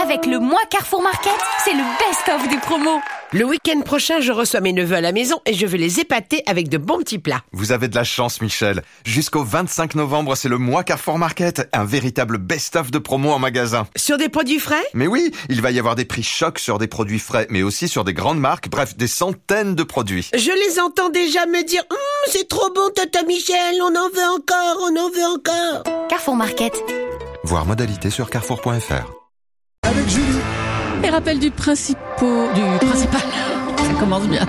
Avec le mois Carrefour Market, c'est le best-of des promos. Le week-end prochain, je reçois mes neveux à la maison et je vais les épater avec de bons petits plats. Vous avez de la chance, Michel. Jusqu'au 25 novembre, c'est le mois Carrefour Market. Un véritable best-of de promos en magasin. Sur des produits frais? Mais oui, il va y avoir des prix chocs sur des produits frais, mais aussi sur des grandes marques, bref, des centaines de produits. Je les entends déjà me dire Hum, c'est trop bon, Tata Michel, on en veut encore, on en veut encore. Carrefour Market. Voir modalité sur carrefour.fr. Rappels du principaux, du principal. Ça commence bien.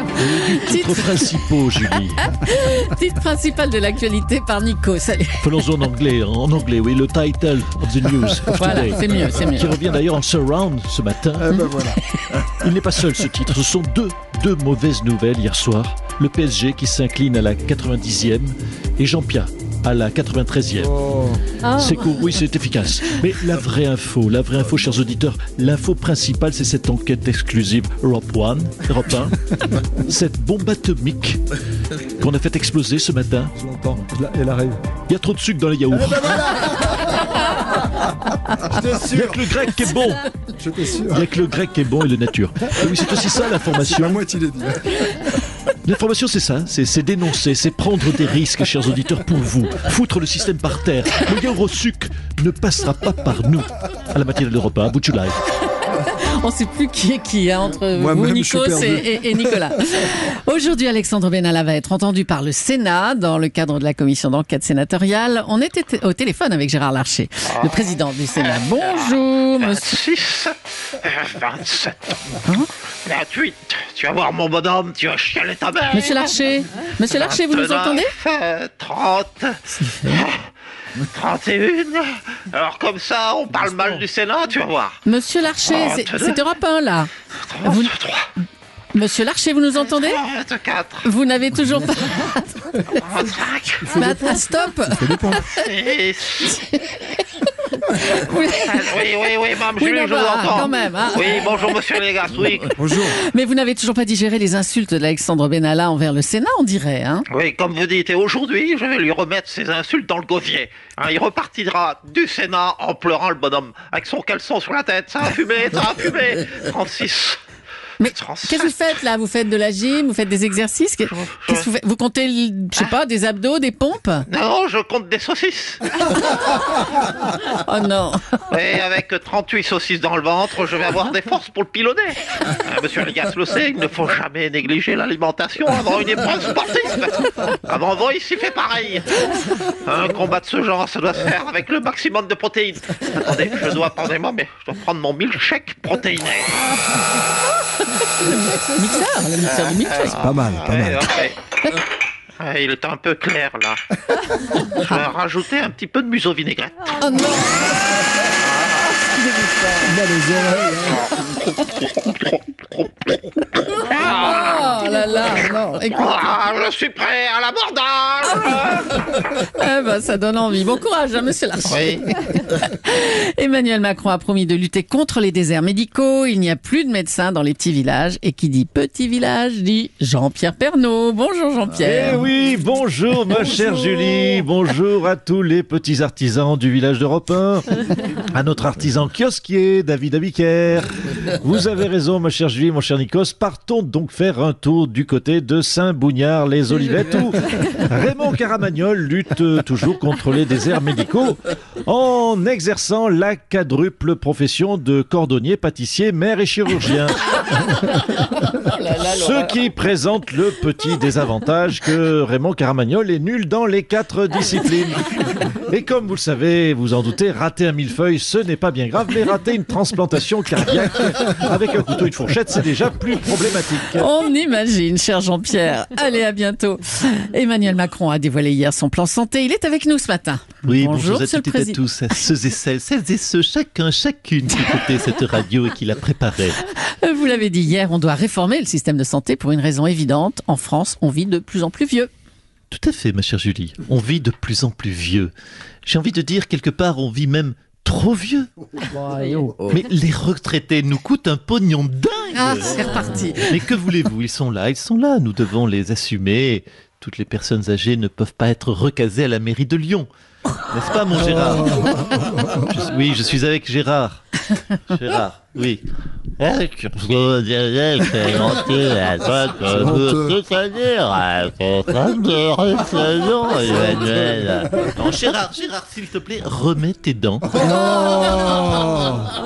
Titres principaux, Julie. Titre principal de l'actualité par Nico. Salut. Faisons en anglais, en anglais, oui, le title of the news of Voilà, c'est mieux, c'est mieux. Qui revient d'ailleurs en surround ce matin. Eh ben voilà. Il n'est pas seul ce titre, ce sont deux, deux mauvaises nouvelles hier soir. Le PSG qui s'incline à la 90e et Jean-Pierre à la 93e. Oh. Ah. C'est court, oui, c'est efficace. Mais la vraie info, la vraie info, chers auditeurs, l'info principale, c'est cette enquête exclusive Europe One, Europe 1, cette bombe atomique qu'on a fait exploser ce matin. Je l'entends. Elle arrive. Il y a trop de sucre dans les yaourts. J'étais Il n'y a que le grec qui est bon. Il n'y a que le grec qui est bon et le nature. Et oui, c'est aussi ça C'est la l'information. moitié des dit. L'information, c'est ça. C'est c'est dénoncer, c'est prendre des risques, chers auditeurs, pour vous. Foutre le système par terre. Le yaourt au sucre ne passera pas par nous. À la matinale de repas, Would you like On ne sait plus qui est qui hein, entre Moi-même, vous, Nikos et, et- et Nicolas. Aujourd'hui, Alexandre Benalla va être entendu par le Sénat dans le cadre de la commission d'enquête sénatoriale. On était au téléphone avec Gérard Larcher, le président du Sénat. Bonjour, monsieur. 26, euh, 27, 28. Tu vas voir mon bonhomme, tu vas chialer ta mère. Monsieur Larcher, monsieur Larcher, vous nous 29, entendez? euh, 30, 31. Alors comme ça, on parle mal du Sénat, tu vas voir. Monsieur Larcher, c'est c'est Europe 1 là. Vous- 33, Monsieur Larcher, vous nous entendez 34, Vous n'avez toujours pas. 35, Mais att- stop et... Oui. Oui, oui, oui, Mme je vous bah, entends. quand même, hein. Oui, bonjour, monsieur Légas, oui. Bonjour. Mais vous n'avez toujours pas digéré les insultes d'Alexandre Benalla envers le Sénat, on dirait, hein Oui, comme vous dites, et aujourd'hui, je vais lui remettre ses insultes dans le gosier. Hein, il repartira du Sénat en pleurant le bonhomme, avec son caleçon sur la tête. Ça a fumé, ça a fumé. 36. Mais 37. qu'est-ce que vous faites là? Vous faites de la gym, vous faites des exercices? Qu'est- Qu'est-ce que vous faites? Vous comptez, je sais pas, des abdos, des pompes? Non, je compte des saucisses. Oh non Et avec 38 saucisses dans le ventre, je vais avoir des forces pour le pilonner. Euh, Monsieur Légas le sait, il ne faut jamais négliger l'alimentation avant une épreuve sportive. Avant Voice, il fait pareil. Un combat de ce genre, ça doit se faire avec le maximum de protéines. Attendez, je dois, attendez-moi, mais je dois prendre mon milkshake protéiné. Mixeur, le mixeur du milkshake. Pas mal, pas Ouais, mal. ouais. Ouais, il est un peu clair là. Je vais rajouter un petit peu de museau vinaigrette. Oh non Il Oh là là Non Écoute, Ah, je suis prêt à l'abordage eh ben, ça donne envie. Bon courage, hein, monsieur Larcher. Oui. Emmanuel Macron a promis de lutter contre les déserts médicaux. Il n'y a plus de médecins dans les petits villages. Et qui dit petit village dit Jean-Pierre Pernaud. Bonjour Eh Jean-Pierre. oui, bonjour ma chère Julie, bonjour à tous les petits artisans du village d'Europe 1, à notre artisan kiosquier David Abiker. Vous avez raison ma chère Julie, mon cher Nikos, partons donc faire un tour du côté de Saint-Bougnard-les-Olivettes où Raymond Caramagnol lutte euh, toujours contre les déserts médicaux en exerçant la quadruple profession de cordonnier, pâtissier, maire et chirurgien. Ce qui présente le petit désavantage que Raymond Caramagnol est nul dans les quatre disciplines. Et comme vous le savez, vous en doutez, rater un millefeuille, ce n'est pas bien grave, mais rater une transplantation cardiaque avec un couteau et une fourchette, c'est déjà plus problématique. On imagine, cher Jean-Pierre. Allez, à bientôt. Emmanuel Macron a dévoilé hier son plan santé. Il est avec nous ce matin. Oui, Bonjour, bonjour, à toutes et à tous, à ceux et celles, celles et ceux, chacun, chacune qui écoutait cette radio et qui la préparait. Vous l'avez dit hier, on doit réformer le système de santé pour une raison évidente. En France, on vit de plus en plus vieux. Tout à fait, ma chère Julie. On vit de plus en plus vieux. J'ai envie de dire, quelque part, on vit même trop vieux. Mais les retraités nous coûtent un pognon dingue. Ah, c'est reparti. Mais que voulez-vous? Ils sont là, ils sont là. Nous devons les assumer. Toutes les personnes âgées ne peuvent pas être recasées à la mairie de Lyon. N'est-ce pas, mon Gérard? Je- Oui, je suis avec Gérard. Gérard, oui. Eh, c'est gentil, tout à dire, de réflexion, Emmanuel. Non, Gérard, Gérard, s'il te plaît, remets tes dents.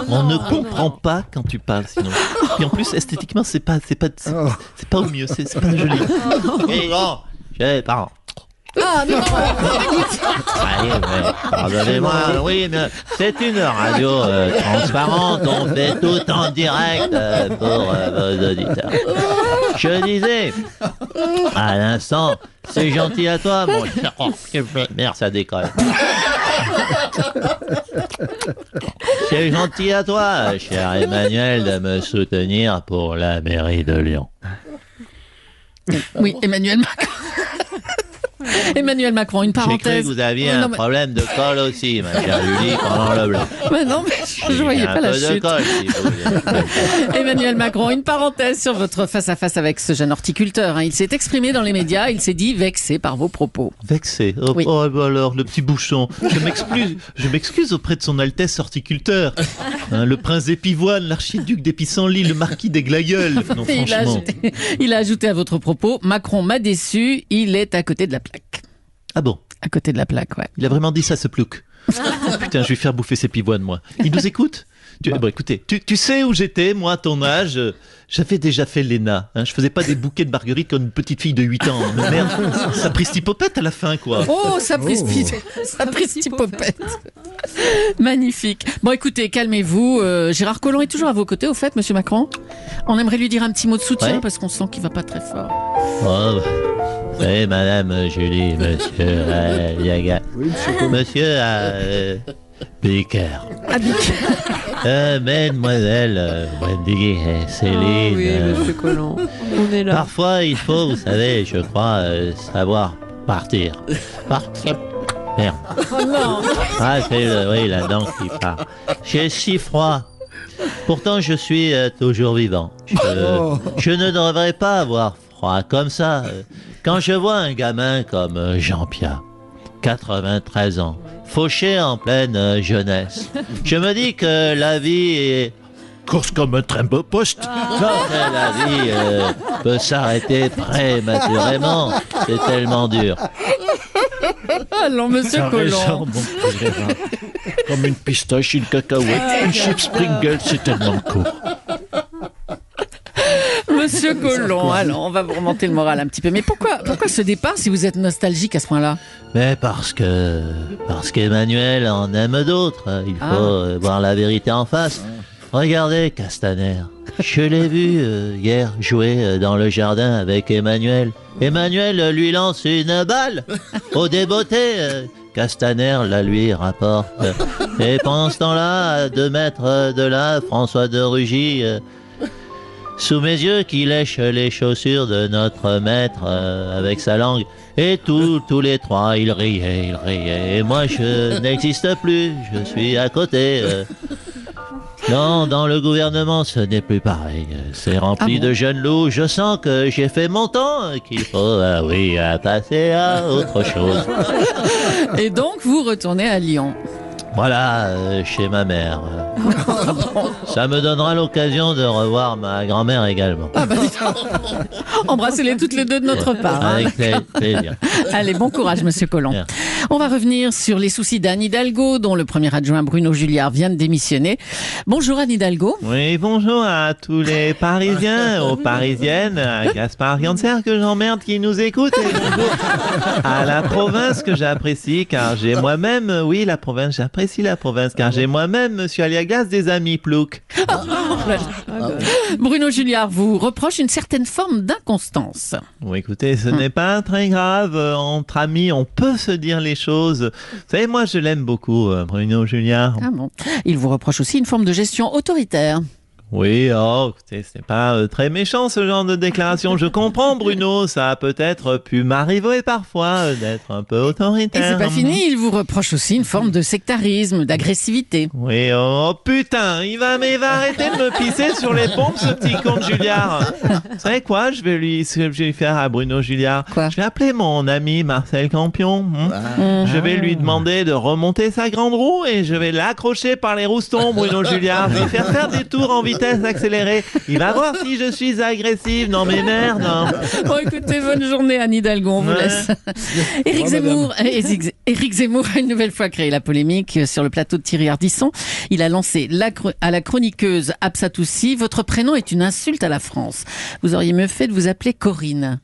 On ne comprend pas quand tu parles, sinon. Et en plus, esthétiquement, c'est pas, c'est pas, c'est, c'est pas au mieux, c'est, c'est pas joli. Et je pardon. Ah non Allez, mais, pardonnez-moi, oui, mais c'est une radio euh, transparente, on fait tout en direct euh, pour euh, vos auditeurs. Je disais, à l'instant, c'est gentil à toi, mon cher. Oh, merde, ça décolle. C'est gentil à toi, cher Emmanuel, de me soutenir pour la mairie de Lyon. Oui, Emmanuel Macron. Emmanuel Macron, une cru parenthèse. que vous aviez un mais- problème de colle aussi, ma chère Julie, pendant le blanc. Mais non, mais je ne voyais pas la chute. colle, si vous voulez. Emmanuel Macron, une parenthèse sur votre face-à-face avec ce jeune horticulteur. hein. Il s'est exprimé dans les médias, il s'est dit vexé par vos propos. Vexé. Oh, Oui. oh, bah alors, le petit bouchon. Je m'excuse, auprès de son Altesse horticulteur. Hein, le prince d'Épivoine, l'archiduc d'Épissenlis, le marquis des Glaïeuls. Non, il, a franchement. ajouté, il a ajouté à votre propos, Macron m'a déçu, il est à côté de la plaque. Ah bon À côté de la plaque, ouais. Il a vraiment dit ça, ce plouc. Putain, je vais faire bouffer ses pivoines, moi. Il nous écoute tu, bon, écoutez, tu, tu sais où j'étais, moi, à ton âge euh, J'avais déjà fait l'ENA. Hein, je faisais pas des bouquets de marguerites comme une petite fille de 8 ans. Mais merde, ça pristipopette à la fin, quoi. Oh, ça prise ça popette. Magnifique. Bon, écoutez, calmez-vous. Euh, Gérard Collomb est toujours à vos côtés, au fait, Monsieur Macron. On aimerait lui dire un petit mot de soutien Ouais. parce qu'on sent qu'il va pas très fort. Oh, savez, madame Julie, monsieur euh, Yaga, Oui, monsieur monsieur euh, Ah, euh, euh, Wendy et Céline. euh, Colomb. On est Parfois, il faut, vous savez, je crois, euh, savoir partir. Partir. Merde. Oh non. Ah, c'est le- oui, la dent qui part. J'ai si froid. Pourtant, je suis euh, toujours vivant. Je, Oh. je ne devrais pas avoir froid comme ça. Quand je vois un gamin comme euh, Jean-Pierre, 93 ans, fauché en pleine euh, jeunesse, je me dis que la vie est course comme un train beau poste. Que la vie euh, peut s'arrêter prématurément? C'est tellement dur. Allons, Monsieur petit Gérard. Comme une pistache, une cacahuète, une chips Pringles, c'est tellement court. Monsieur Collomb, alors on va vous remonter le moral un petit peu. Mais pourquoi, pourquoi ce départ si vous êtes nostalgique à ce point-là? Mais parce que parce qu'Emmanuel en aime d'autres. Il faut Ah. euh, voir la vérité en face. Regardez Castaner. Je l'ai vu euh, hier jouer euh, dans le jardin avec Emmanuel. Emmanuel euh, lui lance une balle au débeauté. euh, Castaner la lui rapporte. Et pendant ce temps-là, à deux mètres euh, de là, François de Rugy, euh, sous mes yeux, qui lèche les chaussures de notre maître euh, avec sa langue. Et tous, tous les trois, ils riaient, ils riaient. Et moi, je n'existe plus. Je suis à côté. euh. Non, dans le gouvernement, ce n'est plus pareil. C'est rempli Ah de jeunes loups. Je sens que j'ai fait mon temps, qu'il faut, ah oui, à passer à autre chose. Et donc vous retournez à Lyon. Voilà, euh, chez ma mère. Ça me donnera l'occasion de revoir ma grand-mère également. Ah bah. Embrassez-les toutes les deux de notre part. hein. Avec plaisir. Allez, bon courage, Monsieur Collomb. Bien. On va revenir sur les soucis d'Anne Hidalgo, dont le premier adjoint Bruno Julliard vient de démissionner. Bonjour Anne Hidalgo. Oui, bonjour à tous les Parisiens, aux Parisiennes, à Gaspard Ganser que j'emmerde qui nous écoute, et bonjour à la province que j'apprécie, car j'ai moi-même, oui, la province, j'apprécie la province, car j'ai moi-même, monsieur Aliagas, des amis ploucs. Bruno Julliard vous reproche une certaine forme d'inconstance. Bon, écoutez, ce n'est pas très grave, entre amis, on peut se dire les choses. Vous savez, moi, je l'aime beaucoup, euh, Bruno Julien. Ah. Il vous reproche aussi une forme de gestion autoritaire. Oui, oh, écoutez, c'est pas euh, très méchant ce genre de déclaration. Je comprends, Bruno, ça a peut-être pu m'arriver parfois euh, d'être un peu Et autoritaire. c'est pas fini, il vous reproche aussi une forme de sectarisme, d'agressivité. Oui, oh putain, il va, mais il va arrêter de me pisser sur les pompes, ce petit con de Julliard. Vous savez quoi, je vais lui, ce que je vais lui faire à Bruno Julliard? Quoi? Je vais appeler mon ami Marcel Campion. hmm? Je vais lui demander de remonter sa grande roue et je vais l'accrocher par les roustons, Bruno Julliard. Je vais faire faire des tours en vitesse accélérée. Il va voir si je suis agressive. Non mais merde. Bon, écoutez, bonne journée, Anne Hidalgo, on vous Ouais. laisse. Éric Zemmour, Éric- Éric Zemmour a une nouvelle fois créé la polémique sur le plateau de Thierry Ardisson. Il a lancé la à la chroniqueuse Absatoussi, votre prénom est une insulte à la France. Vous auriez mieux fait de vous appeler Corinne.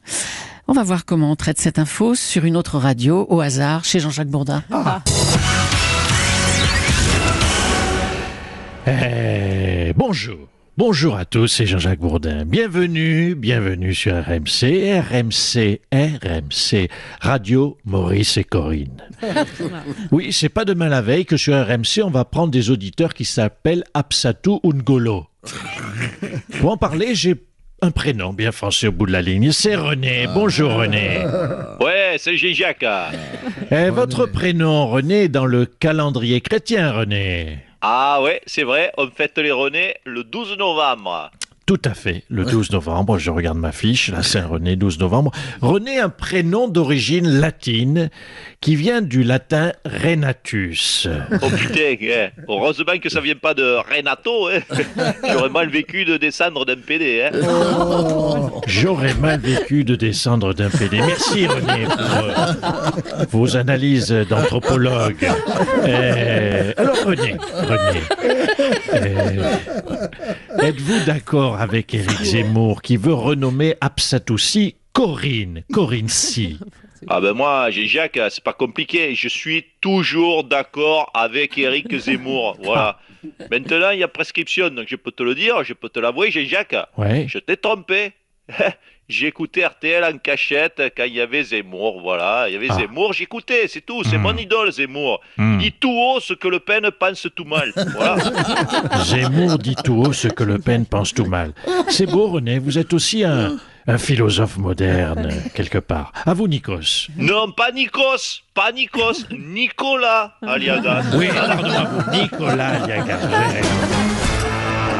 On va voir comment on traite cette info sur une autre radio, au hasard, chez Jean-Jacques Bourdin. Eh, bonjour. Bonjour à tous, c'est Jean-Jacques Bourdin. Bienvenue, bienvenue sur RMC, RMC, RMC, Radio Maurice et Corinne. Oui, c'est pas demain la veille que sur RMC, on va prendre des auditeurs qui s'appellent Absatou Ungolo. Pour en parler, j'ai un prénom bien français au bout de la ligne. C'est René. Bonjour René. Ouais, c'est Jean-Jacques. Eh, votre prénom, René, dans le calendrier chrétien, René. Ah ouais, c'est vrai, on fête les Renés le 12 novembre. Tout à fait, le 12 novembre, je regarde ma fiche, la Saint-René, 12 novembre. René, un prénom d'origine latine qui vient du latin renatus. Oh putain, hein. heureusement que ça vient pas de Renato. Hein. J'aurais mal vécu de descendre d'un PD. Hein. J'aurais mal vécu de descendre d'un PD. Merci René pour euh, vos analyses d'anthropologue. Euh, alors René, René, euh, êtes-vous d'accord avec Éric Zemmour qui veut renommer Absatoussi Corinne, Corinne Si Ah ben moi, Jean-Jacques, c'est pas compliqué. Je suis toujours d'accord avec Eric Zemmour. Voilà. Maintenant, il y a prescription, donc je peux te le dire, je peux te l'avouer, Jean-Jacques. Ouais. Je t'ai trompé. Écouté RTL en cachette quand il y avait Zemmour, voilà. Il y avait Ah. Zemmour, j'écoutais, c'est tout. C'est Hmm. mon idole, Zemmour. Hmm. Il dit tout haut ce que Le Pen pense tout mal. Voilà. Zemmour dit tout haut ce que Le Pen pense tout mal. C'est beau, René, vous êtes aussi un, un philosophe moderne, quelque part. À vous, Nikos. non, pas Nikos, pas Nikos, Nicolas Aliagas. Oui, pardon, à vous, Nicolas Yagas.